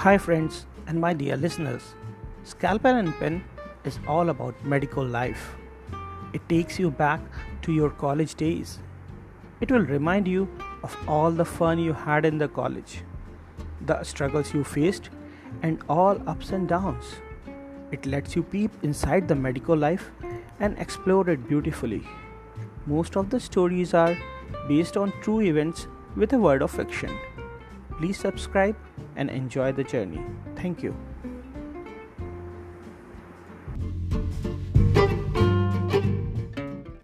Hi, friends, and my dear listeners. Scalpel and Pen is all about medical life. It takes you back to your college days. It will remind you of all the fun you had in the college, the struggles you faced, and all ups and downs. It lets you peep inside the medical life and explore it beautifully. Most of the stories are based on true events with a word of fiction. Please subscribe and enjoy the journey. Thank you.